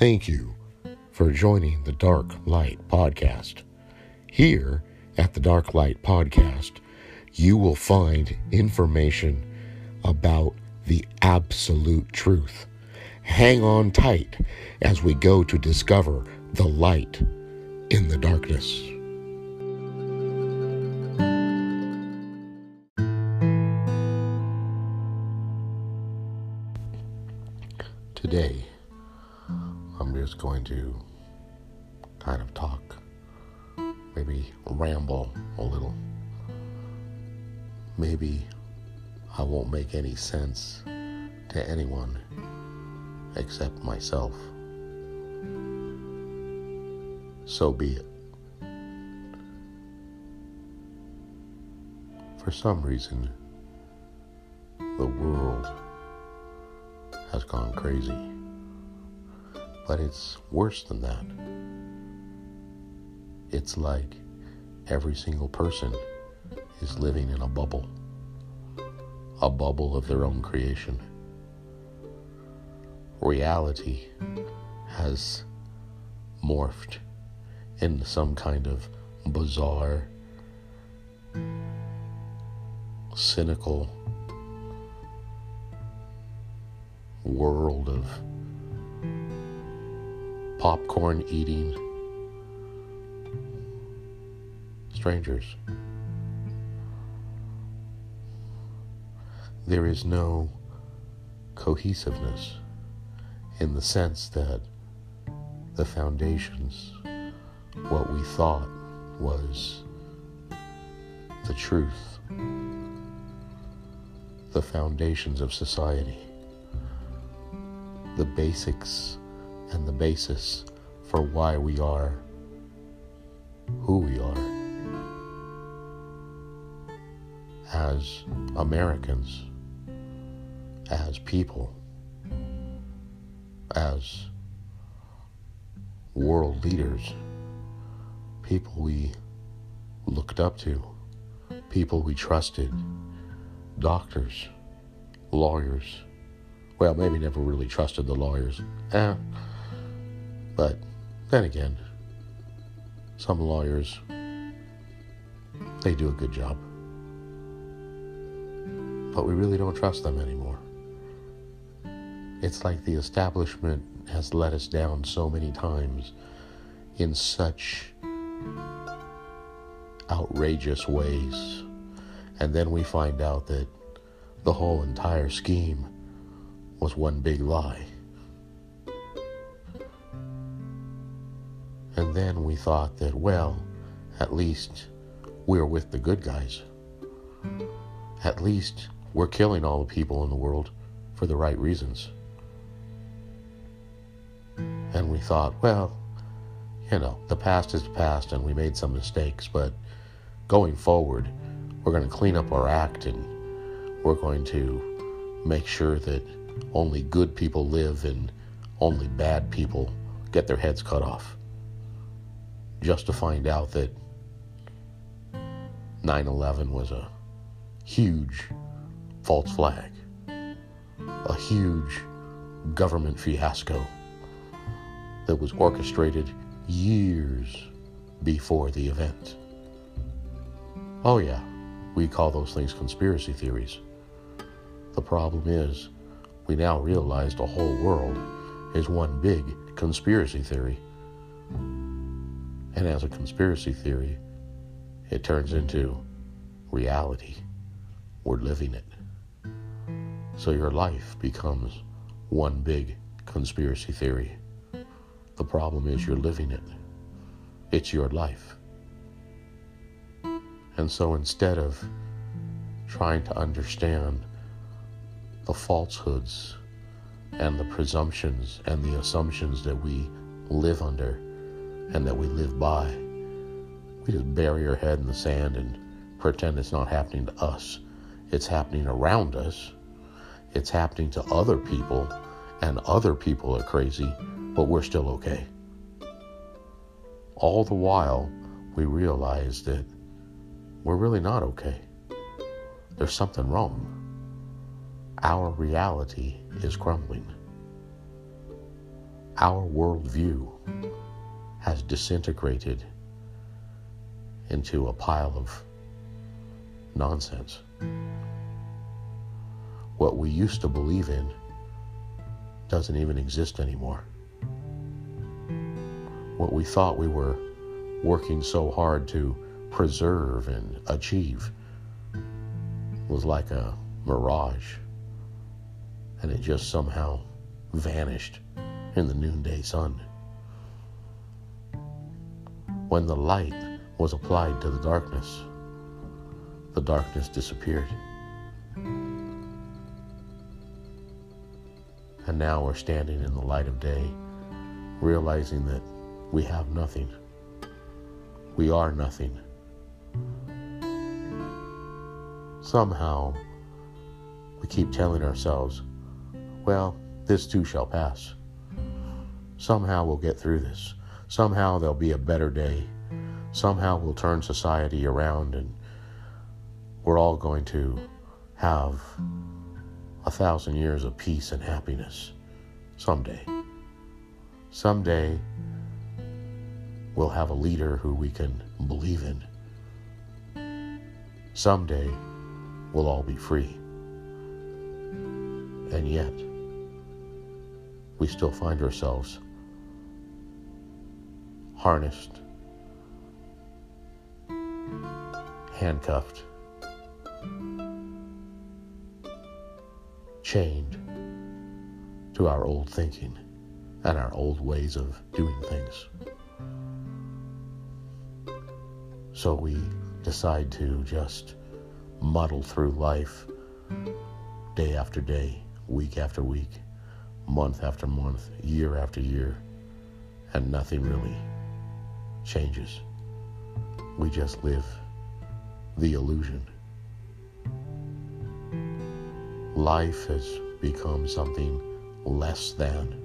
Thank you for joining the Dark Light Podcast. Here at the Dark Light Podcast, you will find information about the absolute truth. Hang on tight as we go to discover the light in the darkness. Today, going to kind of talk, maybe ramble a little. Maybe I won't make any sense to anyone except myself. So be it. For some reason, the world has gone crazy. But it's worse than that. It's like every single person is living in a bubble, a bubble of their own creation. Reality has morphed into some kind of bizarre, cynical world of popcorn eating strangers. There is no cohesiveness in the sense that the foundations, what we thought was the truth, the foundations of society, the basics and the basis for why we are who we are as Americans, as people, as world leaders, people we looked up to, people we trusted, doctors, lawyers. Well, maybe never really trusted the lawyers. Eh. But then again, some lawyers, they do a good job. But we really don't trust them anymore. It's like the establishment has let us down so many times in such outrageous ways. And then we find out that the whole entire scheme was one big lie. And then we thought that, well, at least we're with the good guys. At least we're killing all the people in the world for the right reasons. And we thought, well, you know, the past is the past and we made some mistakes, but going forward, we're going to clean up our act and we're going to make sure that only good people live and only bad people get their heads cut off. Just to find out that 9 11 was a huge false flag, a huge government fiasco that was orchestrated years before the event. Oh, yeah, we call those things conspiracy theories. The problem is, we now realize the whole world is one big conspiracy theory. And as a conspiracy theory, it turns into reality. We're living it. So your life becomes one big conspiracy theory. The problem is you're living it. It's your life. And so instead of trying to understand the falsehoods and the presumptions and the assumptions that we live under and that we live by, we just bury our head in the sand and pretend it's not happening to us. It's happening around us. It's happening to other people, and other people are crazy, but we're still okay. All the while, we realize that we're really not okay. There's something wrong. Our reality is crumbling. our worldview has disintegrated into a pile of nonsense. What we used to believe in doesn't even exist anymore. What we thought we were working so hard to preserve and achieve was like a mirage, and it just somehow vanished in the noonday sun. When the light was applied to the darkness, the darkness disappeared. And now we're standing in the light of day, realizing that we have nothing. We are nothing. Somehow, we keep telling ourselves, well, this too shall pass. Somehow we'll get through this. Somehow there'll be a better day. Somehow we'll turn society around and we're all going to have a thousand years of peace and happiness someday. Someday we'll have a leader who we can believe in. Someday we'll all be free. And yet, we still find ourselves harnessed, handcuffed, chained to our old thinking and our old ways of doing things. So we decide to just muddle through life day after day, week after week, month after month, year after year, and nothing really changes. We just live the illusion. Life has become something less than.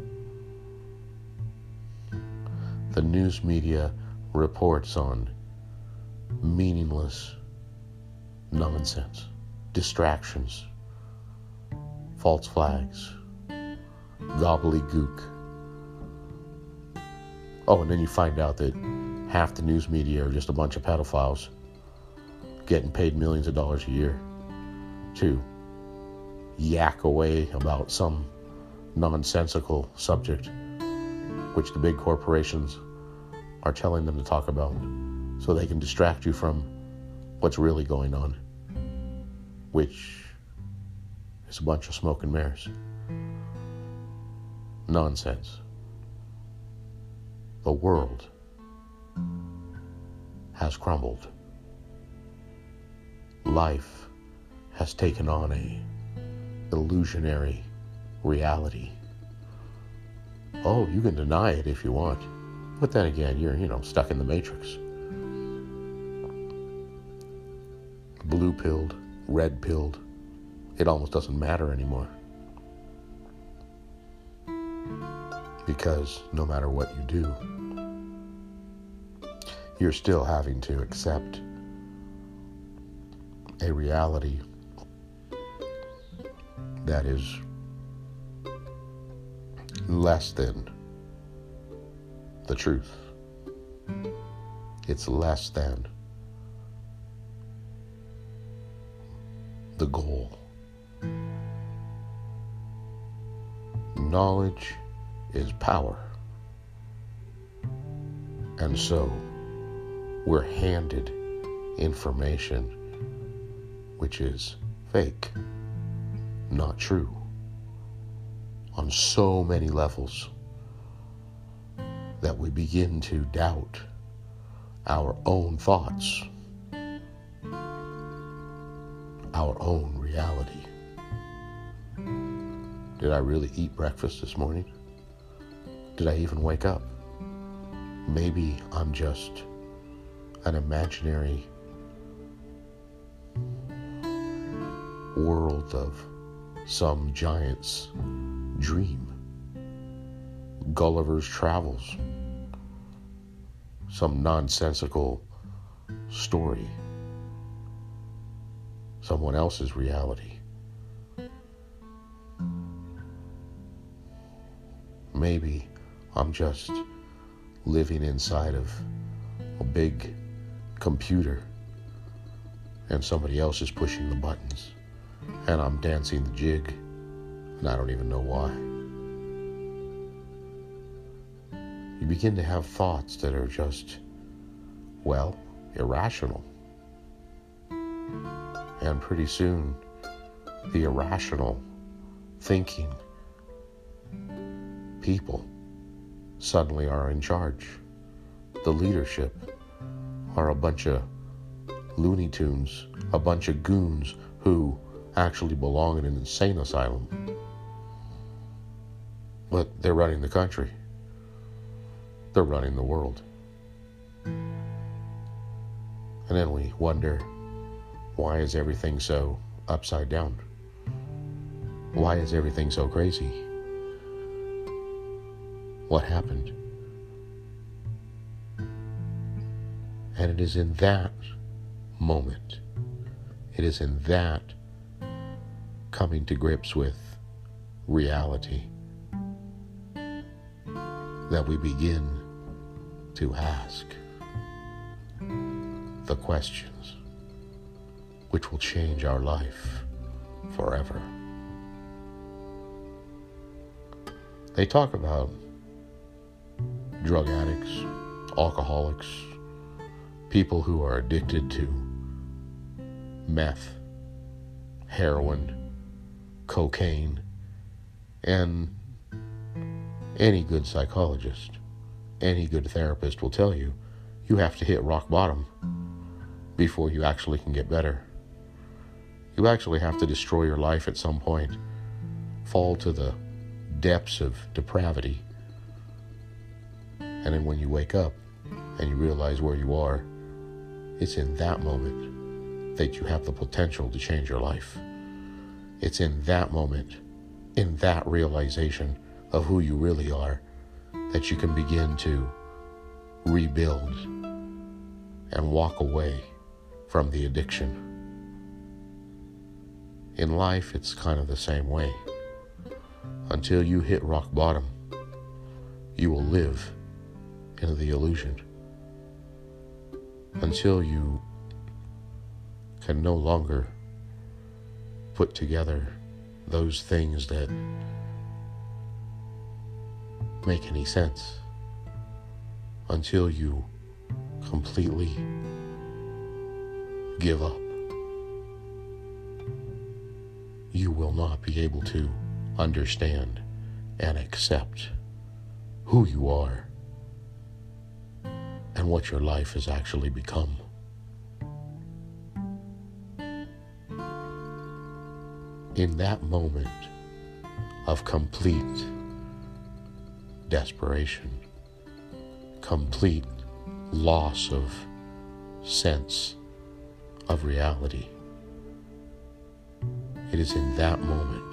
The news media reports on meaningless nonsense, distractions, false flags, gobbledygook. Oh, and then you find out that half the news media are just a bunch of pedophiles getting paid millions of dollars a year to yak away about some nonsensical subject which the big corporations are telling them to talk about so they can distract you from what's really going on, which is a bunch of smoke and mirrors. Nonsense. The world has crumbled. Life has taken on a illusionary reality. Oh, you can deny it if you want. But then again, you're, you know, stuck in the matrix. Blue pilled, red pilled, it almost doesn't matter anymore. Because no matter what you do, you're still having to accept a reality that is less than the truth. It's less than the goal. Knowledge is power. And so we're handed information which is fake, not true, on so many levels that we begin to doubt our own thoughts, our own reality. Did I really eat breakfast this morning? Did I even wake up? Maybe I'm just an imaginary world of some giant's dream. Gulliver's Travels some nonsensical story, someone else's reality. Maybe I'm just living inside of a big computer and somebody else is pushing the buttons and I'm dancing the jig and I don't even know why. You begin to have thoughts that are just, well, irrational. And pretty soon, the irrational thinking people suddenly are in charge. The leadership are a bunch of Looney Tunes, a bunch of goons who actually belong in an insane asylum. But they're running the country, they're running the world. And then we wonder why is everything so upside down? Why is everything so crazy? What happened? And it is in that moment, it is in that coming to grips with reality that we begin to ask the questions which will change our life forever. They talk about drug addicts, alcoholics, people who are addicted to meth, heroin, cocaine, and any good psychologist, any good therapist will tell you you have to hit rock bottom before you actually can get better. You actually have to destroy your life at some point, fall to the depths of depravity, and then when you wake up and you realize where you are, it's in that moment that you have the potential to change your life. It's in that moment, in that realization of who you really are, that you can begin to rebuild and walk away from the addiction. In life, it's kind of the same way. Until you hit rock bottom, you will live in the illusion. Until you can no longer put together those things that make any sense until you completely give up. You will not be able to understand and accept who you are and what your life has actually become. In that moment of complete desperation, complete loss of sense of reality, it is in that moment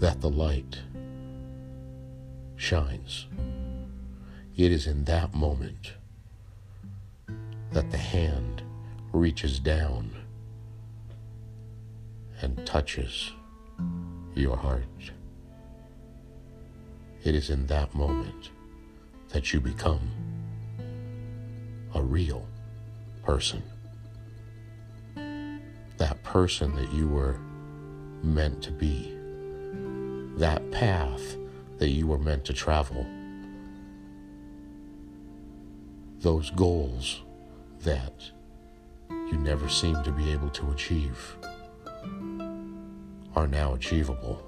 that the light shines. It is in that moment that the hand reaches down and touches your heart. It is in that moment that you become a real person. That person that you were meant to be. That path that you were meant to travel. Those goals that you never seemed to be able to achieve are now achievable.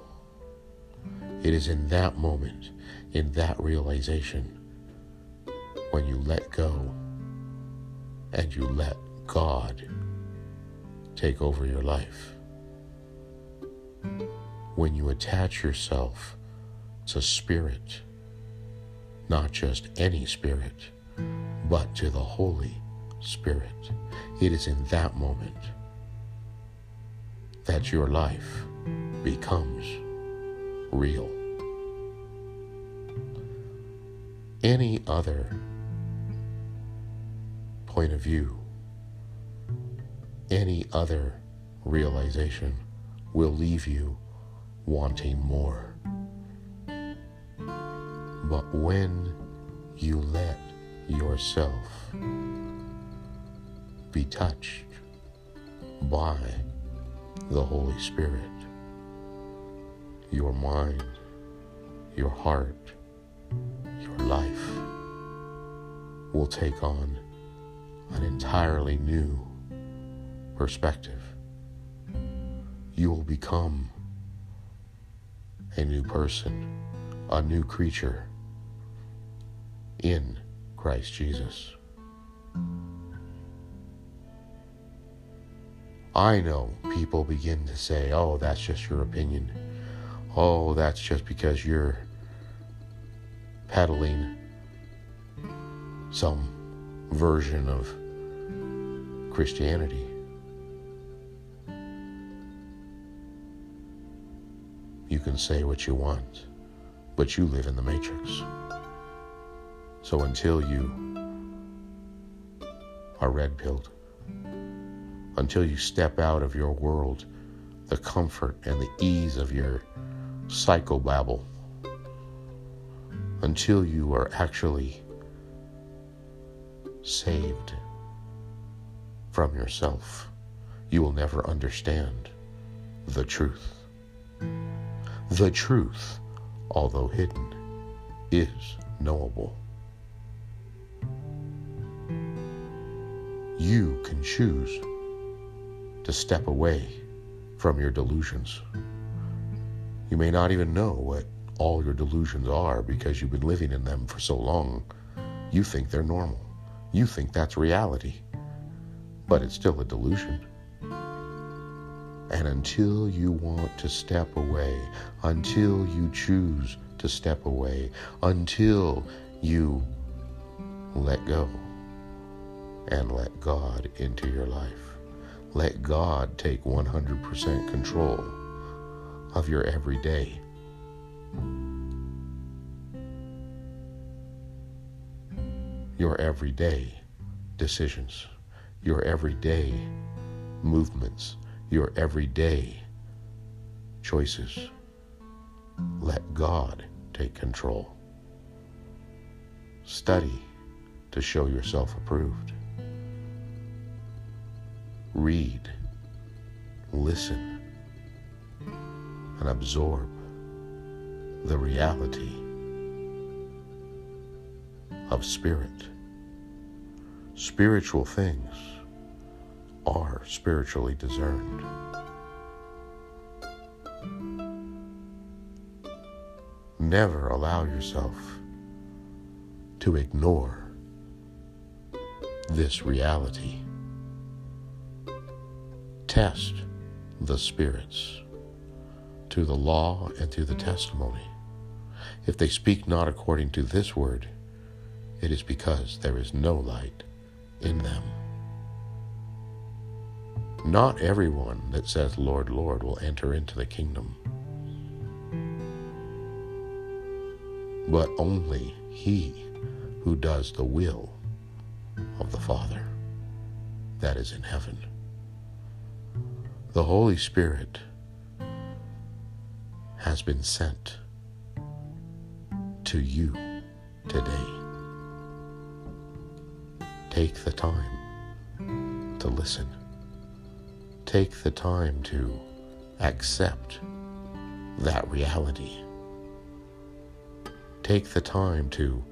It is in that moment, in that realization, when you let go and you let God take over your life. When you attach yourself to spirit, not just any spirit, but to the Holy Spirit. It is in that moment that your life becomes real. Any other point of view, any other realization will leave you wanting more But when you let yourself be touched by the Holy Spirit, your mind, your heart, your life will take on an entirely new perspective. You will become a new person, a new creature in Christ Jesus. I know people begin to say, oh, that's just your opinion. Oh, that's just because you're peddling some version of Christianity. You can say what you want, but you live in the matrix. So until you are red pilled, until you step out of your world, the comfort and the ease of your psychobabble, until you are actually saved from yourself, you will never understand the truth. The truth, although hidden, is knowable. You can choose to step away from your delusions. You may not even know what all your delusions are because you've been living in them for so long. You think they're normal. You think that's reality. But it's still a delusion. And until you want to step away, until you choose to step away, until you let go and let God into your life, let God take 100% control of your everyday. Your everyday decisions, your everyday movements, your everyday choices. Let God take control. Study to show yourself approved. Read, listen, and absorb the reality of spirit. Spiritual things are spiritually discerned. Never allow yourself to ignore this reality. Test the spirits to the law and to the testimony. If they speak not according to this word, it is because there is no light in them. Not everyone that says, Lord, Lord, will enter into the kingdom, but only he who does the will of the Father that is in heaven. The Holy Spirit has been sent to you today. Take the time to listen. Take the time to accept that reality. Take the time to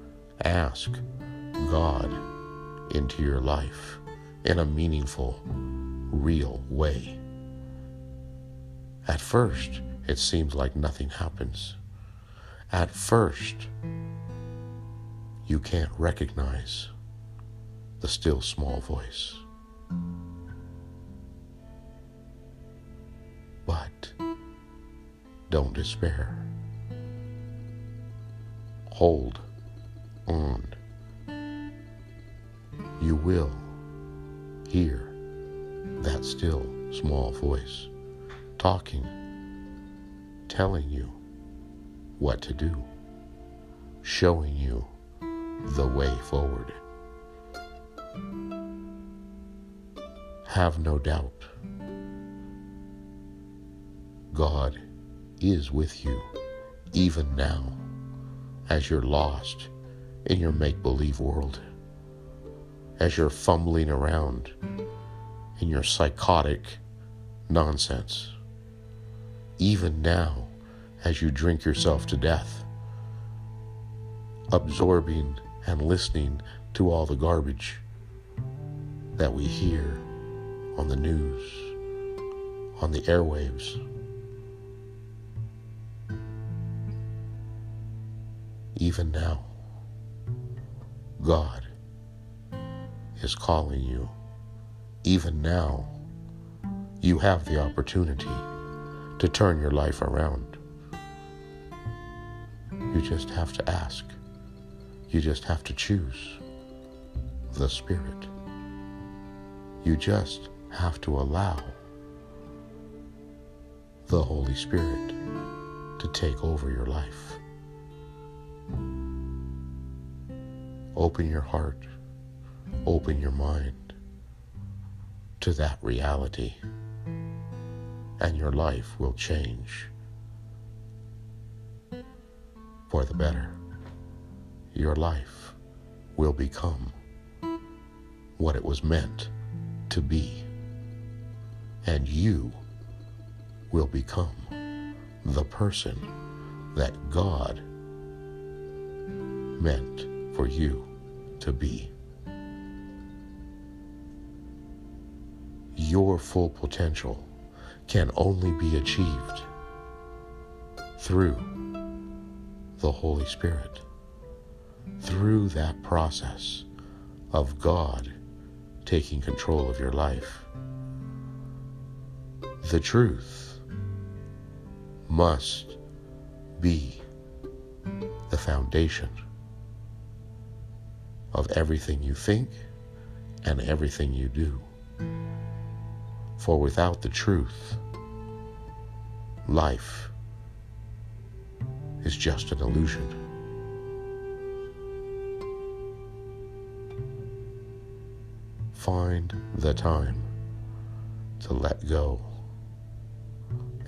ask God into your life in a meaningful, real way. At first, it seems like nothing happens. At first, you can't recognize the still small voice. But don't despair. Hold on. You will hear that still small voice talking, telling you what to do, showing you the way forward. Have no doubt. God is with you even now as you're lost in your make believe world, as you're fumbling around in your psychotic nonsense, even now as you drink yourself to death, absorbing and listening to all the garbage that we hear on the news, on the airwaves. Even now, God is calling you. Even now, you have the opportunity to turn your life around. You just have to ask. You just have to choose the Spirit. You just have to allow the Holy Spirit to take over your life. Open your heart, open your mind to that reality, and your life will change for the better. Your life will become what it was meant to be, and you will become the person that God meant for you to be. Your full potential can only be achieved through the Holy Spirit, through that process of God taking control of your life. The truth must be the foundation of everything you think and everything you do. For without the truth, life is just an illusion. Find the time to let go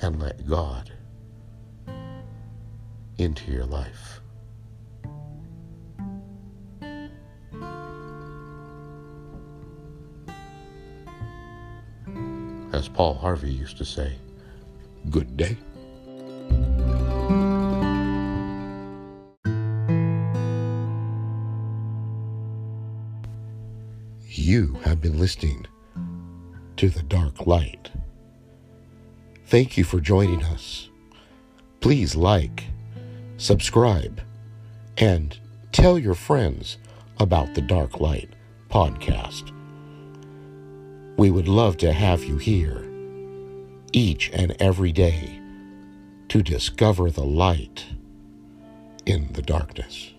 and let God into your life. As Paul Harvey used to say, good day. You have been listening to The Dark Light. Thank you for joining us. Please like, subscribe, and tell your friends about the Dark Light podcast. We would love to have you here each and every day to discover the light in the darkness.